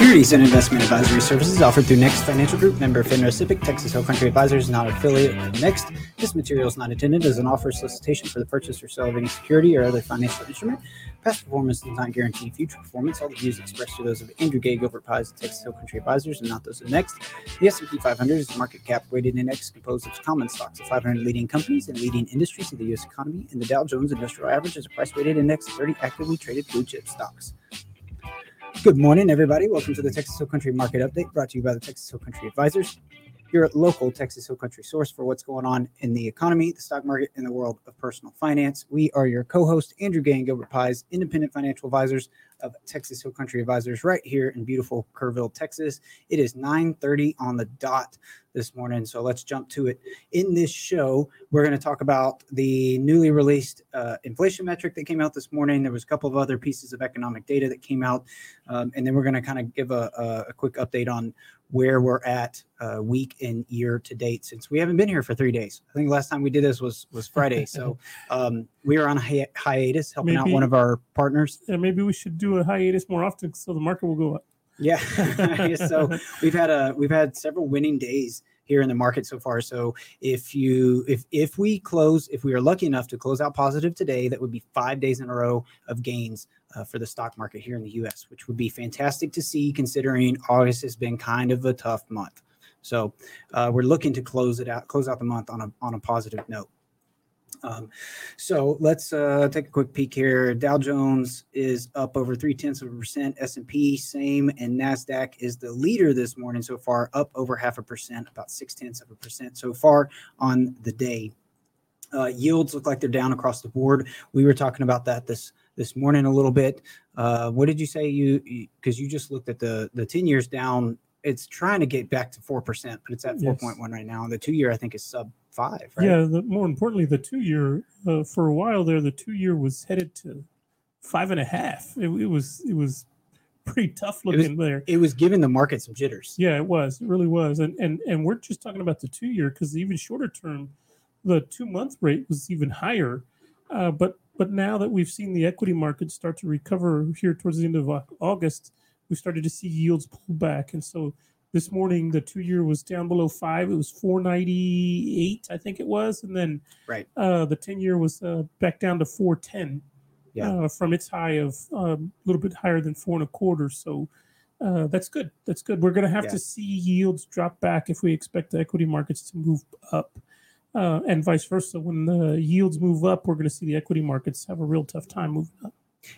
Securities and investment advisory services offered through Next Financial Group, member FINRA SIPC, Texas Hill Country Advisors, not an affiliate of Next. This material is not intended as an offer solicitation for the purchase or sale of any security or other financial instrument. Past performance does not guarantee future performance. All the views expressed are those of Andrew Gay, Gilbert Pies, Texas Hill Country Advisors, and not those of Next. The S&P 500 is a market cap weighted index composed of common stocks of 500 leading companies and leading industries of the U.S. economy, and the Dow Jones Industrial Average is a price weighted index of 30 actively traded blue chip stocks. Good morning, everybody. Welcome to the Texas Hill Country Market Update brought to you by the Texas Hill Country Advisors, your local Texas Hill Country source for what's going on in the economy, the stock market, and the world of personal finance. We are your co host, Andrew Gay and Gilbert Pies, independent financial advisors of Texas Hill Country Advisors, right here in beautiful Kerrville, Texas. It is 9 30 on the dot this morning. So let's jump to it. In this show, we're going to talk about the newly released uh, inflation metric that came out this morning. There was a couple of other pieces of economic data that came out, um, and then we're going to kind of give a, a, a, quick update on where we're at uh, week and year to date since we haven't been here for three days. I think last time we did this was was Friday, so um, we are on a hi- hiatus helping maybe, out one of our partners. Yeah, maybe we should do a hiatus more often so the market will go up. Yeah. so we've had a we've had several winning days here in the market so far. So if you if if we close if we are lucky enough to close out positive today, that would be five days in a row of gains uh, for the stock market here in the U.S., which would be fantastic to see considering August has been kind of a tough month. So uh, we're looking to close it out, close out the month on a on a positive note. Um, so let's uh, take a quick peek here. Dow Jones is up over three tenths of a percent. S and P same, and Nasdaq is the leader this morning so far, up over half a percent, about six tenths of a percent so far on the day. Uh, yields look like they're down across the board. We were talking about that this this morning a little bit. Uh, what did you say? You because you, you just looked at the the ten years down. It's trying to get back to four percent, but it's at four point yes. one right now. And the two year I think is sub five. Right? Yeah. The, more importantly, the two year uh, for a while there, the two year was headed to five and a half. It, it was it was pretty tough looking it was, there. It was giving the market some jitters. Yeah, it was. It really was. And and and we're just talking about the two year because even shorter term, the two month rate was even higher. Uh, but but now that we've seen the equity market start to recover here towards the end of August, we started to see yields pull back, and so this morning the two year was down below five. It was four ninety eight, I think it was, and then right uh, the ten year was uh, back down to four ten. Yeah. Uh, from its high of um, a little bit higher than four and a quarter. So uh, that's good. That's good. We're going to have yeah. to see yields drop back if we expect the equity markets to move up, uh, and vice versa. When the yields move up, we're going to see the equity markets have a real tough time moving up.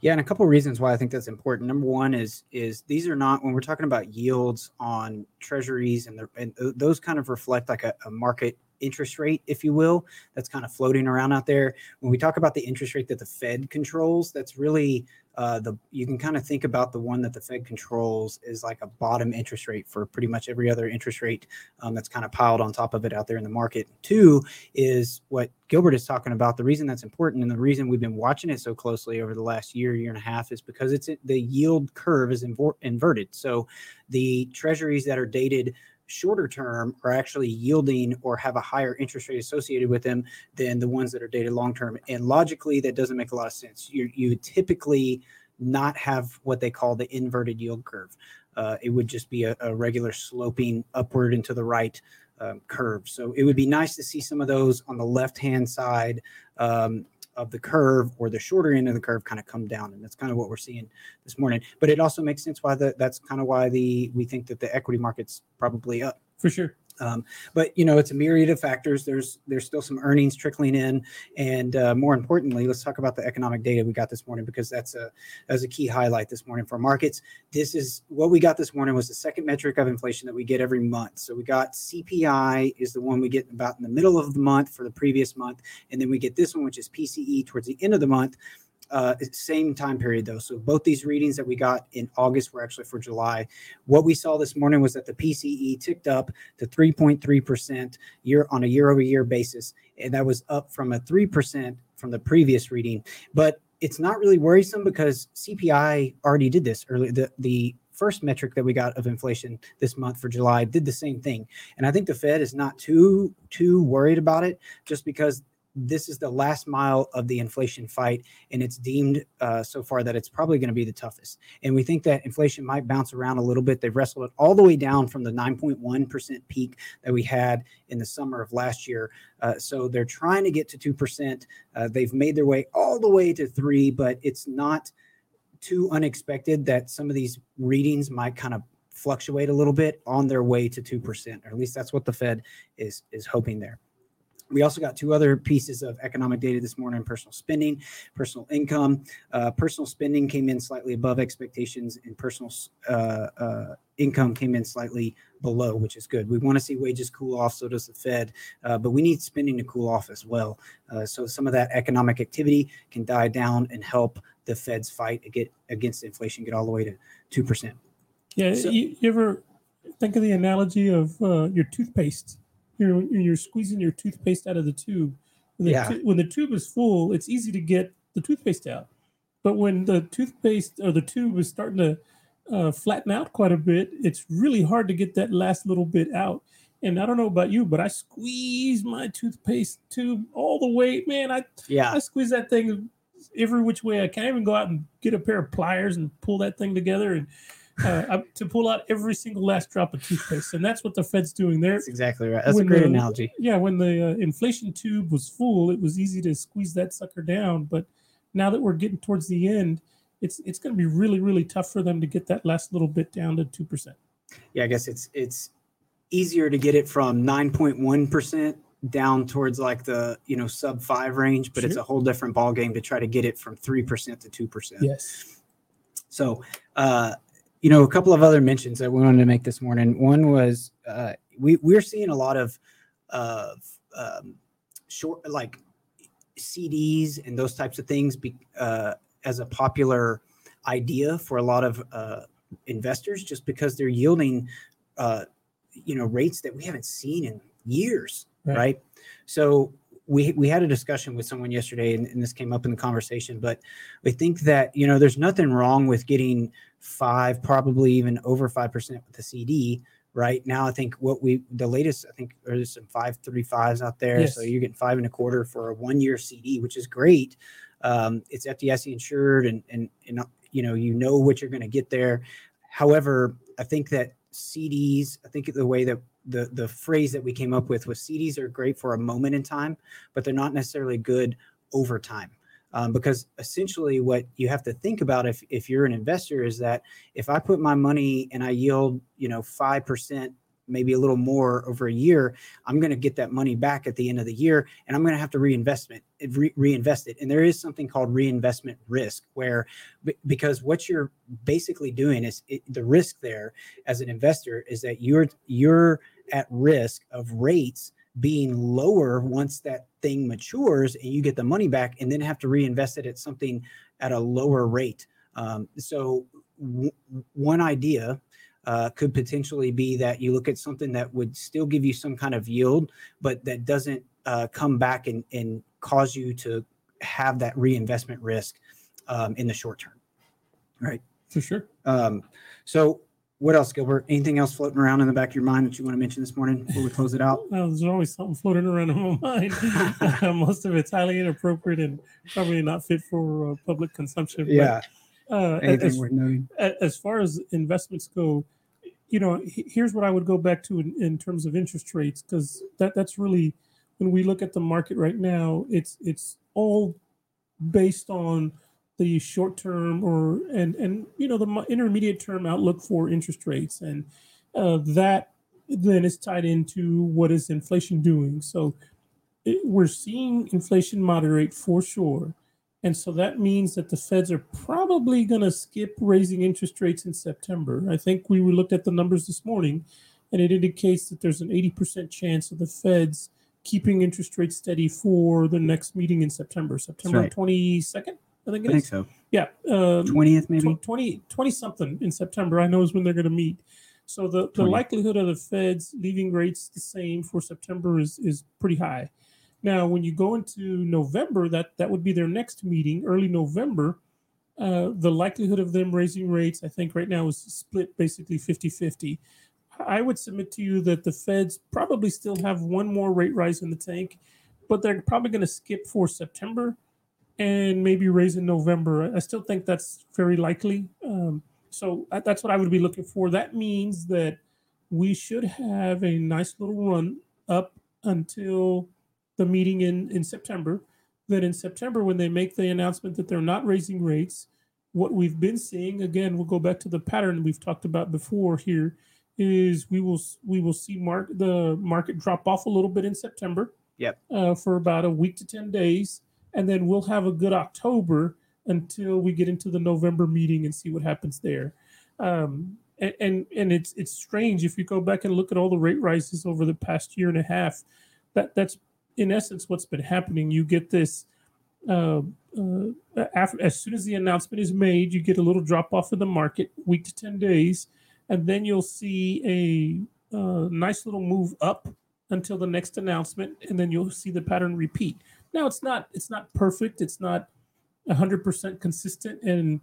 Yeah, and a couple of reasons why I think that's important. Number one is is these are not when we're talking about yields on treasuries and, and uh, those kind of reflect like a, a market interest rate, if you will, that's kind of floating around out there. When we talk about the interest rate that the Fed controls, that's really uh, the you can kind of think about the one that the Fed controls is like a bottom interest rate for pretty much every other interest rate um, that's kind of piled on top of it out there in the market. Two is what Gilbert is talking about. The reason that's important and the reason we've been watching it so closely over the last year, year and a half is because it's the yield curve is inverted. So the treasuries that are dated shorter term are actually yielding or have a higher interest rate associated with them than the ones that are dated long term. And logically, that doesn't make a lot of sense. You you typically not have what they call the inverted yield curve. Uh, it would just be a, a, regular sloping upward and to the right um, curve. So it would be nice to see some of those on the left hand side um, of the curve or the shorter end of the curve kind of come down and that's kind of what we're seeing this morning. But it also makes sense why the, that's kind of why the we think that the equity market's probably up. For sure um, but you know, it's a myriad of factors. There's there's still some earnings trickling in, and uh, more importantly, let's talk about the economic data we got this morning because that's a that's a key highlight this morning for markets. This is what we got this morning was the second metric of inflation that we get every month. So we got CPI is the one we get about in the middle of the month for the previous month, and then we get this one which is PCE towards the end of the month uh, same time period though. So both these readings that we got in August were actually for July. What we saw this morning was that the PCE ticked up to 3.3% year on a year over year basis, and that was up from a 3% from the previous reading. But it's not really worrisome because CPI already did this early. The the first metric that we got of inflation this month for July did the same thing. And I think the Fed is not too too worried about it just because this is the last mile of the inflation fight, and it's deemed uh, so far that it's probably going to be the toughest. And we think that inflation might bounce around a little bit. They've wrestled it all the way down from the 9.1% peak that we had in the summer of last year. Uh, so they're trying to get to 2%. Uh, they've made their way all the way to 3 but it's not too unexpected that some of these readings might kind of fluctuate a little bit on their way to 2%, or at least that's what the Fed is is hoping there. We also got two other pieces of economic data this morning personal spending, personal income. Uh, personal spending came in slightly above expectations, and personal uh, uh, income came in slightly below, which is good. We want to see wages cool off, so does the Fed, uh, but we need spending to cool off as well. Uh, so some of that economic activity can die down and help the Fed's fight against inflation get all the way to 2%. Yeah, so, you, you, ever think of the analogy of uh, your toothpaste? You're you're squeezing your toothpaste out of the tube. When the, yeah. tu- when the tube is full, it's easy to get the toothpaste out. But when the toothpaste or the tube is starting to uh, flatten out quite a bit, it's really hard to get that last little bit out. And I don't know about you, but I squeeze my toothpaste tube all the way. Man, I yeah, I squeeze that thing every which way I can. Not even go out and get a pair of pliers and pull that thing together. And uh, to pull out every single last drop of toothpaste, and that's what the Fed's doing there. That's exactly right. That's when a great the, analogy. Yeah, when the uh, inflation tube was full, it was easy to squeeze that sucker down. But now that we're getting towards the end, it's it's going to be really really tough for them to get that last little bit down to two percent. Yeah, I guess it's it's easier to get it from nine point one percent down towards like the you know sub five range, but sure. it's a whole different ball game to try to get it from three percent to two percent. Yes. So uh, you know, a couple of other mentions that we wanted to make this morning. One was uh, we we're seeing a lot of of um, short like CDs and those types of things be, uh, as a popular idea for a lot of uh, investors, just because they're yielding, uh, you know, rates that we haven't seen in years, right? right? So we we had a discussion with someone yesterday, and, and, this came up in the conversation. But we think that you know there's nothing wrong with getting five, probably even over five percent with the CD. Right now, I think what we the latest I think there's some five three fives out there, yes. so you're getting five and a quarter for a one year CD, which is great. Um, it's FDIC insured, and and and you know you know what you're going to get there. However, I think that CDs, I think the way that the the phrase that we came up with was CDs are great for a moment in time, but they're not necessarily good over time. Um, because essentially what you have to think about if, if you're an investor is that if I put my money and I yield, you know, 5% maybe a little more over a year, I'm going to get that money back at the end of the year, and I'm going to have to reinvest it, re- reinvest it. And there is something called reinvestment risk, where b- because what you're basically doing is it, the risk there as an investor is that you're you're at risk of rates being lower once that thing matures and you get the money back and then have to reinvest it at something at a lower rate. Um, so w- one idea uh, could potentially be that you look at something that would still give you some kind of yield, but that doesn't uh, come back and, and cause you to have that reinvestment risk um, in the short term. Right. For sure. Um, so, what else, Gilbert? Anything else floating around in the back of your mind that you want to mention this morning before we close it out? Well, there's always something floating around in my mind. Most of it's highly inappropriate and probably not fit for uh, public consumption. Yeah. But, uh, Anything as, worth knowing? As far as investments go, you know, here's what I would go back to in, in terms of interest rates, because that that's really when we look at the market right now, it's it's all based on the short term or and and you know the intermediate term outlook for interest rates, and uh, that then is tied into what is inflation doing. So it, we're seeing inflation moderate for sure and so that means that the feds are probably going to skip raising interest rates in September. I think we looked at the numbers this morning, and it indicates that there's an 80% chance of the feds keeping interest rates steady for the next meeting in September, September right. 22nd. I think I think so. Yeah. Um, 20th, maybe? 20, 20 something in September. I know is when they're going to meet. So the, the likelihood of the feds leaving rates the same for September is, is pretty high. Now, when you go into November, that that would be their next meeting, early November. Uh, the likelihood of them raising rates, I think, right now is split basically 50 50. I would submit to you that the feds probably still have one more rate rise in the tank, but they're probably going to skip for September and maybe raise in November. I still think that's very likely. Um, so that's what I would be looking for. That means that we should have a nice little run up until the meeting in, in September. Then in September, when they make the announcement that they're not raising rates, what we've been seeing again, we'll go back to the pattern we've talked about before here, is we will we will see mark the market drop off a little bit in September. Yep. Uh, for about a week to ten days, and then we'll have a good October until we get into the November meeting and see what happens there. Um, and, and and it's it's strange if you go back and look at all the rate rises over the past year and a half. That that's in essence what's been happening. You get this. Uh, uh, after, as soon as the announcement is made, you get a little drop off in the market, week to ten days, and then you'll see a uh, nice little move up until the next announcement, and then you'll see the pattern repeat. Now it's not it's not perfect. It's not 100% consistent and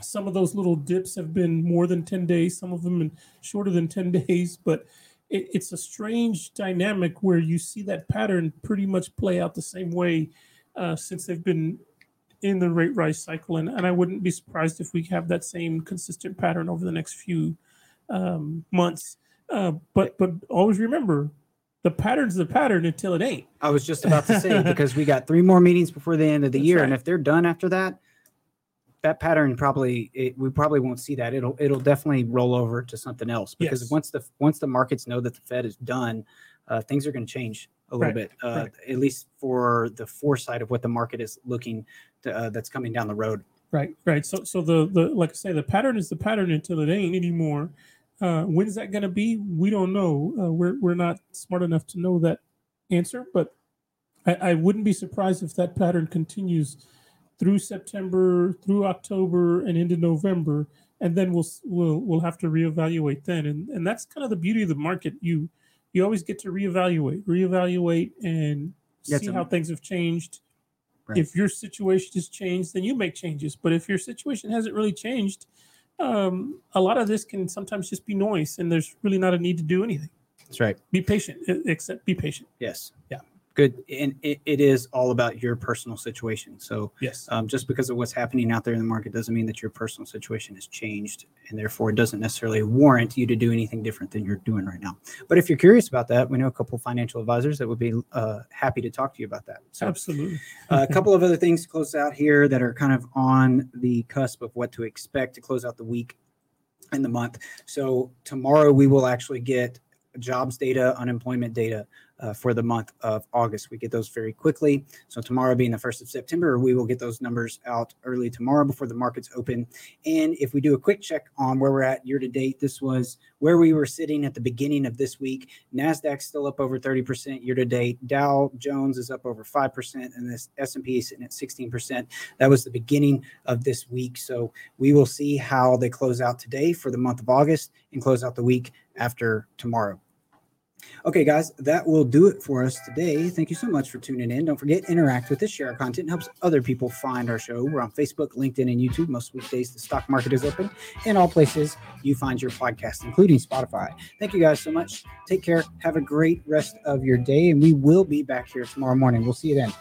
some of those little dips have been more than 10 days some of them been shorter than 10 days but it, it's a strange dynamic where you see that pattern pretty much play out the same way uh, since they've been in the rate rise cycle and, and i wouldn't be surprised if we have that same consistent pattern over the next few um, months uh, but but always remember the pattern's the pattern until it ain't I was just about to say because we got three more meetings before the end of the That's year, and if they're done after that, that pattern probably it, we probably won't see that. It'll it'll definitely roll over to something else because Yes. once the once the markets know that the Fed is done, uh, things are going to change a little Right, bit. Uh, right. At least for the foresight of what the market is looking to, uh, that's coming down the road. Right, right. So, so the the like I say, the pattern is the pattern until it ain't anymore. Uh, when is that going to be? We don't know. Uh, we're we're not smart enough to know that answer, but I, I wouldn't be surprised if that pattern continues through September, through October, and into November, and then we'll we'll we'll have to reevaluate then. And and that's kind of the beauty of the market. You you always get to reevaluate, reevaluate, and see how things have changed. Right. If your situation has changed, then you make changes. But if your situation hasn't really changed, um, a lot of this can sometimes just be noise, and there's really not a need to do anything. That's right. Be patient, except be patient. Yes. Yeah. Good. And it, it is all about your personal situation. So Yes. um, just because of what's happening out there in the market doesn't mean that your personal situation has changed and therefore it doesn't necessarily warrant you to do anything different than you're doing right now but if you're curious about that we know a couple financial advisors that would be uh, happy to talk to you about that so Absolutely. uh, a couple of other things to close out here that are kind of on the cusp of what to expect to close out the week and the month so tomorrow we will actually get jobs data unemployment data uh, for the month of August. We get those very quickly. So tomorrow being the 1st of September, we will get those numbers out early tomorrow before the markets open. And if we do a quick check on where we're at year to date, this was where we were sitting at the beginning of this week. Nasdaq's still up over 30% year to date. Dow Jones is up over 5% and this S&P is sitting at 16%. That was the beginning of this week. So we will see how they close out today for the month of August and close out the week after tomorrow. Okay, guys, that will do it for us today. Thank you so much for tuning in. Don't forget, interact with us, share our content, helps other people find our show. We're on Facebook, LinkedIn, and YouTube. Most weekdays, the stock market is open in all places you find your podcast, including Spotify. Thank you guys so much. Take care. Have a great rest of your day, and we will be back here tomorrow morning. We'll see you then.